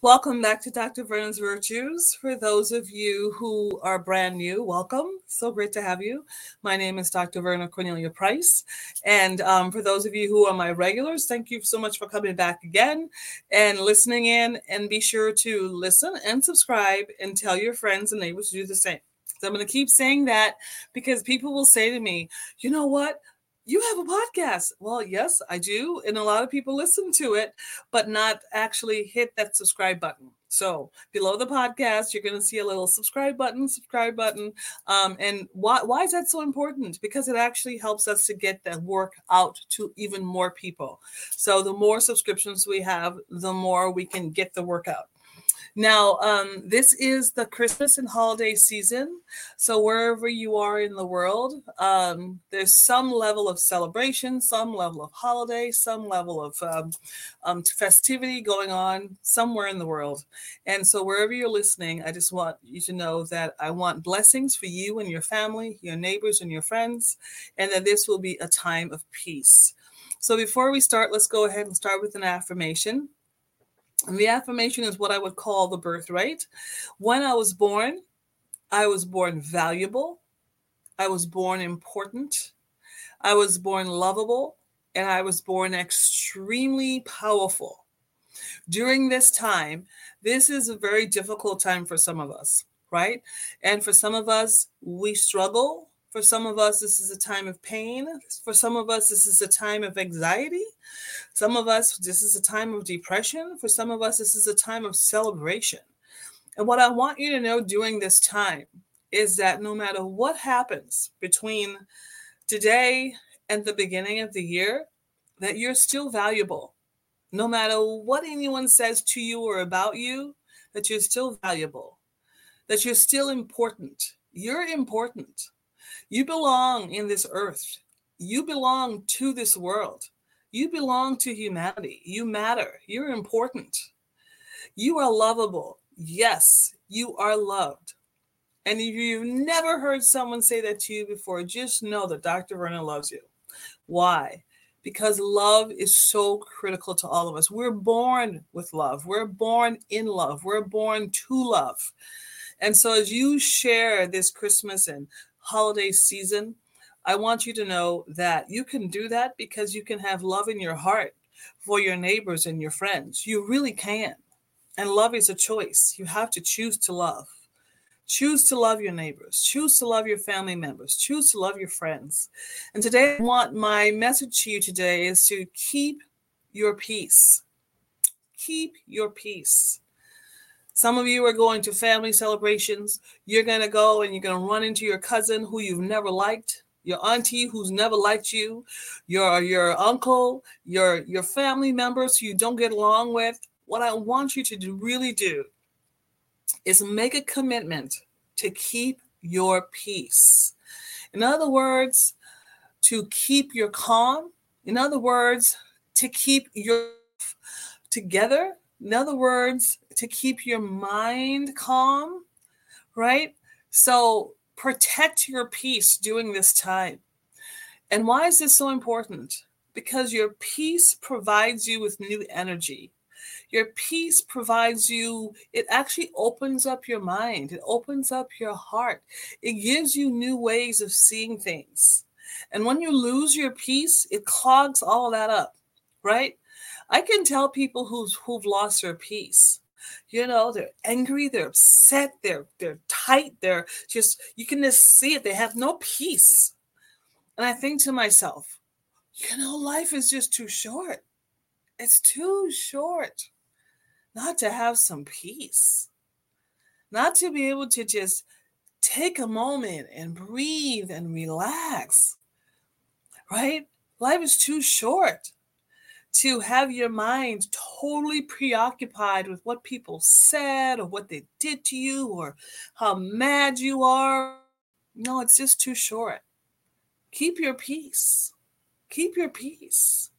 Welcome back to Dr. Verna's Virtues. For those of you who are brand new, welcome. So great to have you. My name is Dr. Verna Cornelia Price. And um, for those of you who are my regulars, thank you so much for coming back again and listening in. And be sure to listen and subscribe and tell your friends and neighbors to do the same. So I'm going to keep saying that because people will say to me, you know what? You have a podcast. Well, yes, I do. And a lot of people listen to it, but not actually hit that subscribe button. So below the podcast, you're going to see a little subscribe button, subscribe button. Um, and why, why is that so important? Because it actually helps us to get that work out to even more people. So the more subscriptions we have, the more we can get the work out. Now, um, this is the Christmas and holiday season. So, wherever you are in the world, um, there's some level of celebration, some level of holiday, some level of um, um, festivity going on somewhere in the world. And so, wherever you're listening, I just want you to know that I want blessings for you and your family, your neighbors, and your friends, and that this will be a time of peace. So, before we start, let's go ahead and start with an affirmation. The affirmation is what I would call the birthright. When I was born, I was born valuable. I was born important. I was born lovable. And I was born extremely powerful. During this time, this is a very difficult time for some of us, right? And for some of us, we struggle for some of us, this is a time of pain. For some of us, this is a time of anxiety. Some of us, this is a time of depression. For some of us, this is a time of celebration. And what I want you to know during this time is that no matter what happens between today and the beginning of the year, that you're still valuable. No matter what anyone says to you or about you, that you're still valuable, that you're still important. You're important. You belong in this earth. You belong to this world. You belong to humanity. You matter. You're important. You are lovable. Yes, you are loved. And if you've never heard someone say that to you before, just know that Dr. Verna loves you. Why? Because love is so critical to all of us. We're born with love, we're born in love, we're born to love. And so, as you share this Christmas and holiday season, I want you to know that you can do that because you can have love in your heart for your neighbors and your friends. You really can. And love is a choice. You have to choose to love. Choose to love your neighbors. Choose to love your family members. Choose to love your friends. And today, I want my message to you today is to keep your peace. Keep your peace. Some of you are going to family celebrations. You're going to go and you're going to run into your cousin who you've never liked, your auntie who's never liked you, your your uncle, your your family members who you don't get along with. What I want you to do, really do is make a commitment to keep your peace. In other words, to keep your calm. In other words, to keep your together. In other words, to keep your mind calm, right? So protect your peace during this time. And why is this so important? Because your peace provides you with new energy. Your peace provides you, it actually opens up your mind, it opens up your heart, it gives you new ways of seeing things. And when you lose your peace, it clogs all that up, right? I can tell people who's who've lost their peace you know they're angry they're upset they're they're tight they're just you can just see it they have no peace And I think to myself, you know, life is just too short. It's too short not to have some peace, not to be able to just take a moment and breathe and relax, right? Life is too short to have your mind totally preoccupied with what people said or what they did to you or how mad you are. No, it's just too short. Keep your peace. Keep your peace.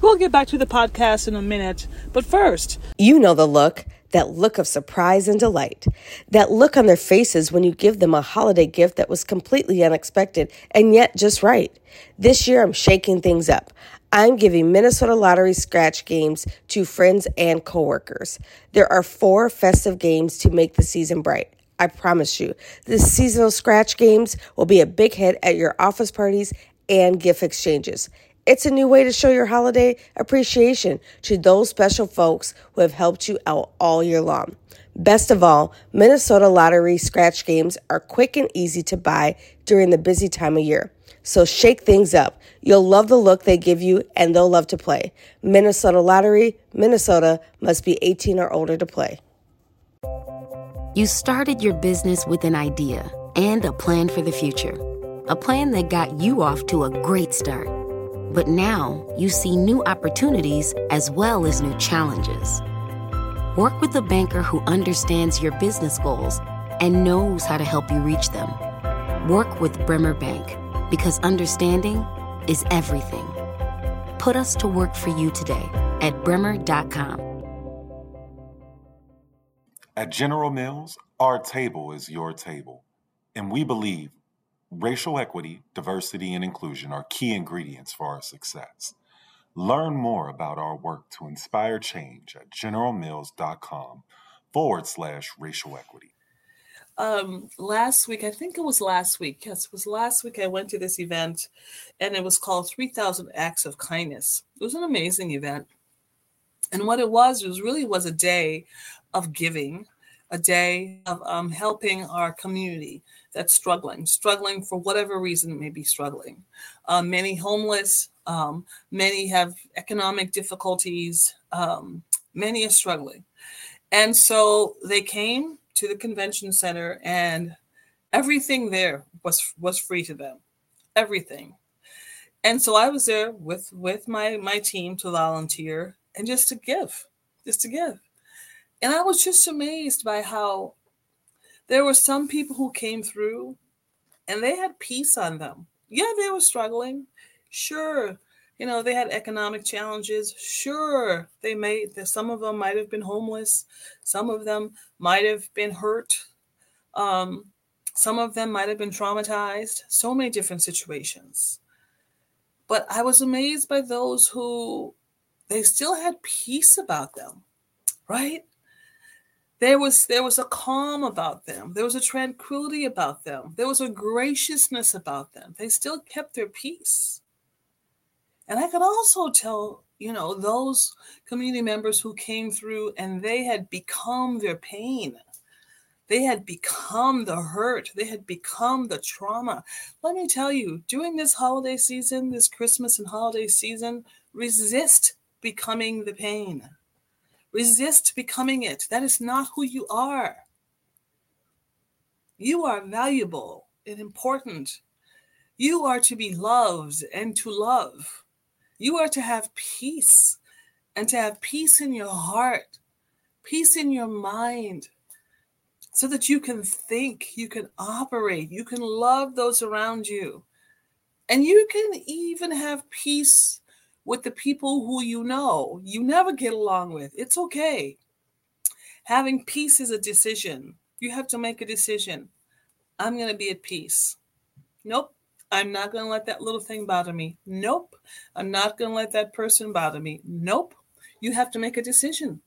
We'll get back to the podcast in a minute, but first, you know the look that look of surprise and delight, that look on their faces when you give them a holiday gift that was completely unexpected and yet just right. This year, I'm shaking things up. I'm giving Minnesota Lottery scratch games to friends and coworkers. There are four festive games to make the season bright. I promise you, the seasonal scratch games will be a big hit at your office parties and gift exchanges. It's a new way to show your holiday appreciation to those special folks who have helped you out all year long. Best of all, Minnesota Lottery scratch games are quick and easy to buy during the busy time of year. So shake things up. You'll love the look they give you and they'll love to play. Minnesota Lottery, Minnesota must be 18 or older to play. You started your business with an idea and a plan for the future. A plan that got you off to a great start but now you see new opportunities as well as new challenges. Work with a banker who understands your business goals and knows how to help you reach them. Work with Bremer Bank because understanding is everything. Put us to work for you today at bremer.com. At General Mills, our table is your table, and we believe Racial equity, diversity, and inclusion are key ingredients for our success. Learn more about our work to inspire change at generalmills.com forward slash racial equity. Um, last week, I think it was last week. Yes, it was last week. I went to this event and it was called 3000 Acts of Kindness. It was an amazing event. And what it was, it was really was a day of giving, a day of um, helping our community that's struggling, struggling for whatever reason may be struggling. Uh, many homeless, um, many have economic difficulties, um, many are struggling. And so they came to the convention center and everything there was was free to them. Everything. And so I was there with with my my team to volunteer and just to give, just to give. And I was just amazed by how there were some people who came through and they had peace on them. Yeah, they were struggling. Sure. You know, they had economic challenges. Sure. They may some of them might have been homeless. Some of them might have been hurt. Um, some of them might have been traumatized. So many different situations. But I was amazed by those who they still had peace about them, right? There was there was a calm about them. There was a tranquility about them. There was a graciousness about them. They still kept their peace. And i could also tell you know those community members who came through and they had become their pain. They had become the hurt. They had become the trauma. Let me tell you during this holiday season this christmas and holiday season resist becoming the pain Resist becoming it. That is not who you are. You are valuable and important. You are to be loved and to love. You are to have peace and to have peace in your heart, peace in your mind, so that you can think, you can operate, you can love those around you. And you can even have peace with the people who you know you never get along with. It's okay. Having peace is a decision. You have to make a decision. I'm going to be at peace. Nope. I'm not going to let that little thing bother me. Nope. I'm not going to let that person bother me. Nope. You have to make a decision.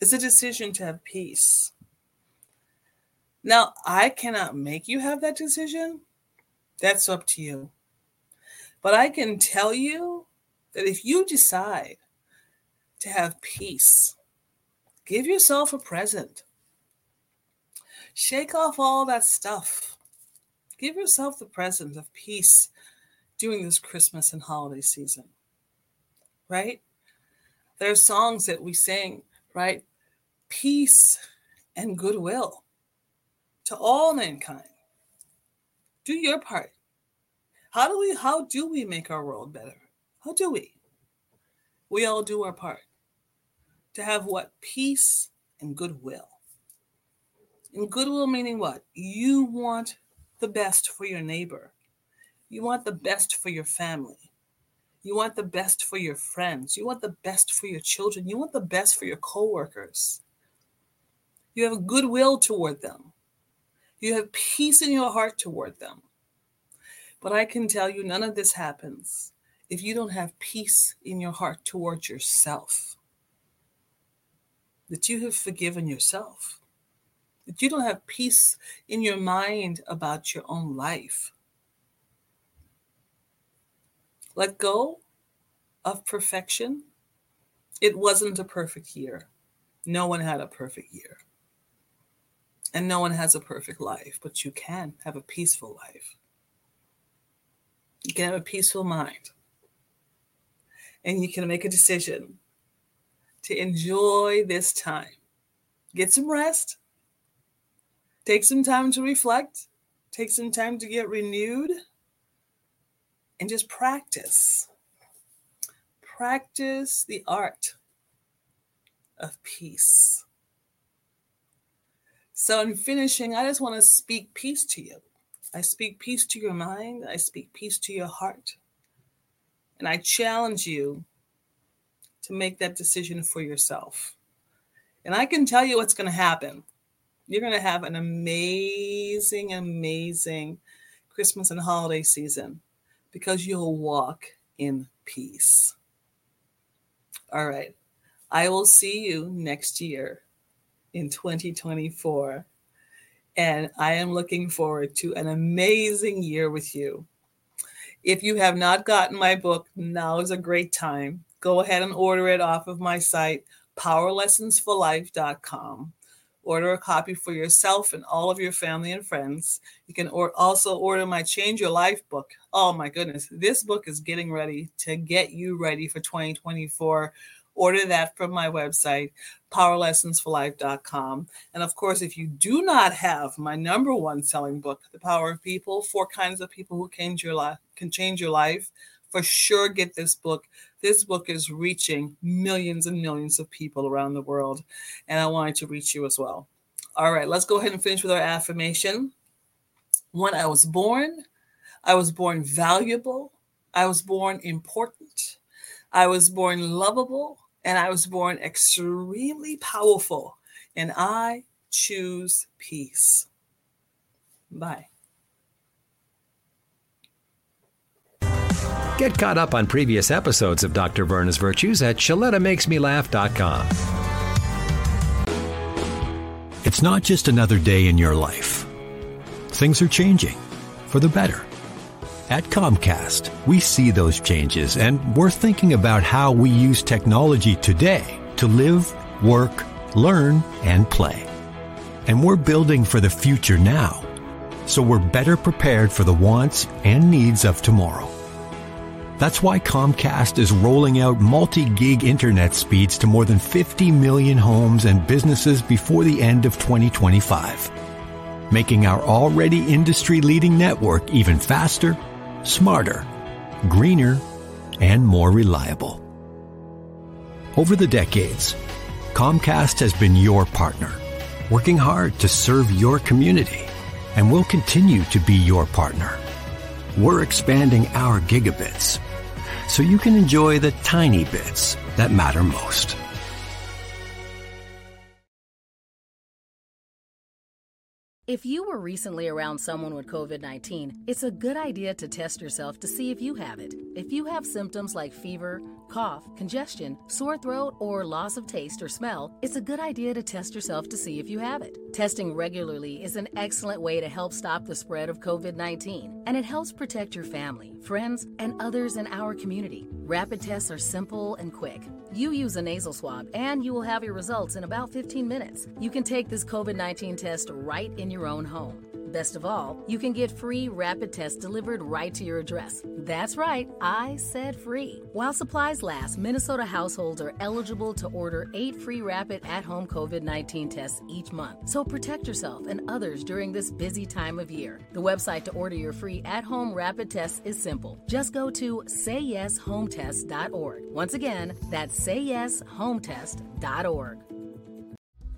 It's a decision to have peace. Now, I cannot make you have that decision. That's up to you. But I can tell you that if you decide to have peace, give yourself a present. Shake off all that stuff. Give yourself the present of peace during this Christmas and holiday season, right? There are songs that we sing, right? Peace and goodwill to all mankind. Do your part. How do we how do we make our world better? How do we? We all do our part. To have what? Peace and goodwill. And goodwill meaning what? You want the best for your neighbor. You want the best for your family. You want the best for your friends. You want the best for your children. You want the best for your coworkers. You have goodwill toward them. You have peace in your heart toward them. But I can tell you, none of this happens if you don't have peace in your heart towards yourself. That you have forgiven yourself. That you don't have peace in your mind about your own life. Let go of perfection. It wasn't a perfect year. No one had a perfect year. And no one has a perfect life, but you can have a peaceful life. You can have a peaceful mind. And you can make a decision to enjoy this time. Get some rest. Take some time to reflect. Take some time to get renewed. And just practice. Practice the art of peace. So, in finishing, I just want to speak peace to you. I speak peace to your mind. I speak peace to your heart. And I challenge you to make that decision for yourself. And I can tell you what's going to happen. You're going to have an amazing, amazing Christmas and holiday season because you'll walk in peace. All right. I will see you next year in 2024. And I am looking forward to an amazing year with you. If you have not gotten my book, now is a great time. Go ahead and order it off of my site, powerlessonsforlife.com. Order a copy for yourself and all of your family and friends. You can or- also order my Change Your Life book. Oh my goodness, this book is getting ready to get you ready for 2024 order that from my website, powerlessonsforlife.com. And of course, if you do not have my number one selling book, The Power of People, Four Kinds of People Who Change Your Life, Can Change Your Life, for sure get this book. This book is reaching millions and millions of people around the world, and I wanted to reach you as well. All right, let's go ahead and finish with our affirmation. When I was born, I was born valuable. I was born important. I was born lovable and I was born extremely powerful, and I choose peace. Bye. Get caught up on previous episodes of Dr. Verna's Virtues at ShalettaMakesMeLaugh.com. It's not just another day in your life. Things are changing for the better. At Comcast, we see those changes and we're thinking about how we use technology today to live, work, learn, and play. And we're building for the future now, so we're better prepared for the wants and needs of tomorrow. That's why Comcast is rolling out multi-gig internet speeds to more than 50 million homes and businesses before the end of 2025, making our already industry-leading network even faster smarter, greener, and more reliable. Over the decades, Comcast has been your partner, working hard to serve your community, and will continue to be your partner. We're expanding our gigabits so you can enjoy the tiny bits that matter most. If you were recently around someone with COVID 19, it's a good idea to test yourself to see if you have it. If you have symptoms like fever, cough, congestion, sore throat, or loss of taste or smell, it's a good idea to test yourself to see if you have it. Testing regularly is an excellent way to help stop the spread of COVID 19, and it helps protect your family, friends, and others in our community. Rapid tests are simple and quick. You use a nasal swab, and you will have your results in about 15 minutes. You can take this COVID 19 test right in your own home. Best of all, you can get free rapid tests delivered right to your address. That's right, I said free. While supplies last, Minnesota households are eligible to order eight free rapid at home COVID 19 tests each month. So protect yourself and others during this busy time of year. The website to order your free at home rapid tests is simple. Just go to sayyeshometest.org. Once again, that's sayyeshometest.org.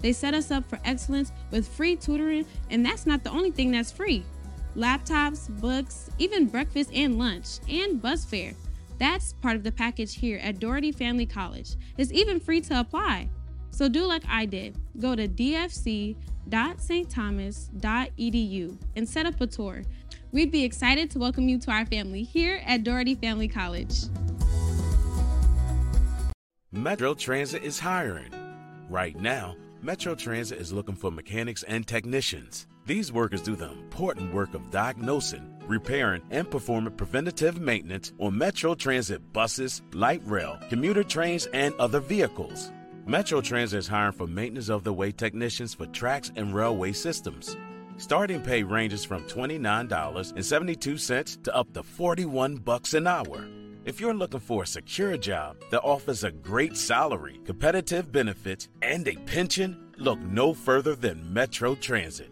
They set us up for excellence with free tutoring, and that's not the only thing that's free. Laptops, books, even breakfast and lunch, and bus fare. That's part of the package here at Dougherty Family College. It's even free to apply. So do like I did. Go to dfc.stthomas.edu and set up a tour. We'd be excited to welcome you to our family here at Dougherty Family College. Metro Transit is hiring. Right now, Metro Transit is looking for mechanics and technicians. These workers do the important work of diagnosing, repairing, and performing preventative maintenance on Metro Transit buses, light rail, commuter trains, and other vehicles. Metro Transit is hiring for maintenance of the way technicians for tracks and railway systems. Starting pay ranges from $29.72 to up to 41 bucks an hour. If you're looking for a secure job that offers a great salary, competitive benefits, and a pension, look no further than Metro Transit.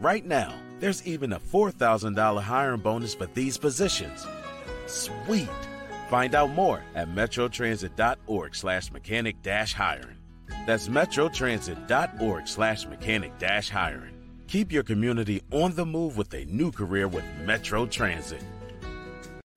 Right now, there's even a $4,000 hiring bonus for these positions. Sweet! Find out more at metrotransit.org slash mechanic dash hiring. That's metrotransit.org slash mechanic dash hiring. Keep your community on the move with a new career with Metro Transit.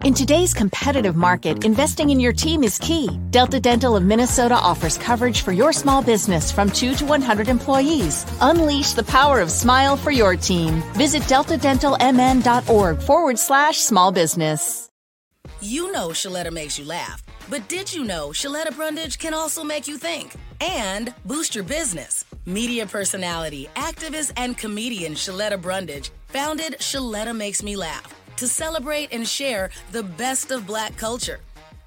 In today's competitive market, investing in your team is key. Delta Dental of Minnesota offers coverage for your small business from 2 to 100 employees. Unleash the power of smile for your team. Visit deltadentalmn.org forward slash small business. You know Shaletta makes you laugh, but did you know Shaletta Brundage can also make you think and boost your business? Media personality, activist, and comedian Shaletta Brundage founded Shaletta Makes Me Laugh to celebrate and share the best of black culture.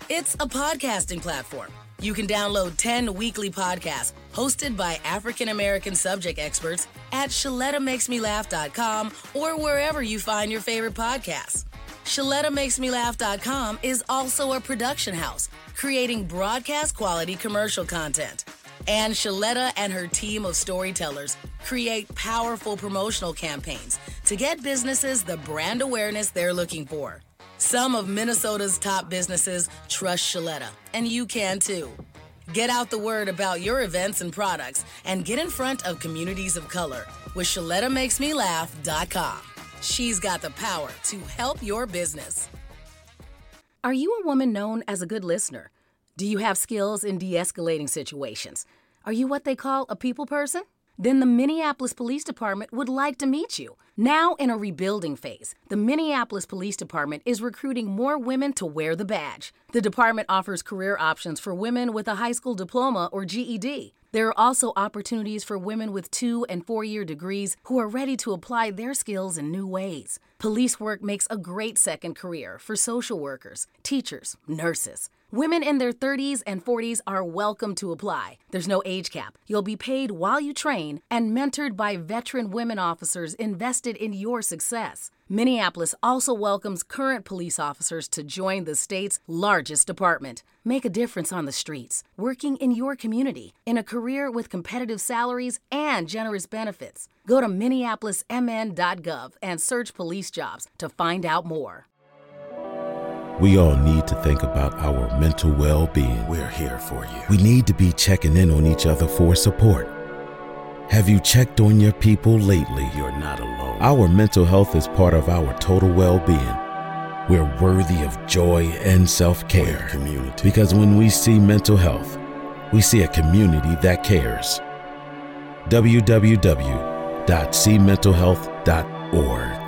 It's a podcasting platform. You can download 10 weekly podcasts hosted by African American subject experts at ShalettaMakesMeLaugh.com or wherever you find your favorite podcasts. ShalettaMakesMeLaugh.com is also a production house creating broadcast quality commercial content. And Shaletta and her team of storytellers create powerful promotional campaigns to get businesses the brand awareness they're looking for. Some of Minnesota's top businesses trust Shaletta, and you can too. Get out the word about your events and products and get in front of communities of color with ShalettaMakesMeLaugh.com. She's got the power to help your business. Are you a woman known as a good listener? Do you have skills in de escalating situations? Are you what they call a people person? Then the Minneapolis Police Department would like to meet you. Now, in a rebuilding phase, the Minneapolis Police Department is recruiting more women to wear the badge. The department offers career options for women with a high school diploma or GED. There are also opportunities for women with two and four year degrees who are ready to apply their skills in new ways. Police work makes a great second career for social workers, teachers, nurses. Women in their 30s and 40s are welcome to apply. There's no age cap. You'll be paid while you train and mentored by veteran women officers invested in your success. Minneapolis also welcomes current police officers to join the state's largest department. Make a difference on the streets, working in your community, in a career with competitive salaries and generous benefits. Go to minneapolismn.gov and search police jobs to find out more. We all need to think about our mental well being. We're here for you. We need to be checking in on each other for support. Have you checked on your people lately? You're not alone. Our mental health is part of our total well being. We're worthy of joy and self care. Community. Because when we see mental health, we see a community that cares. www.cmentalhealth.org.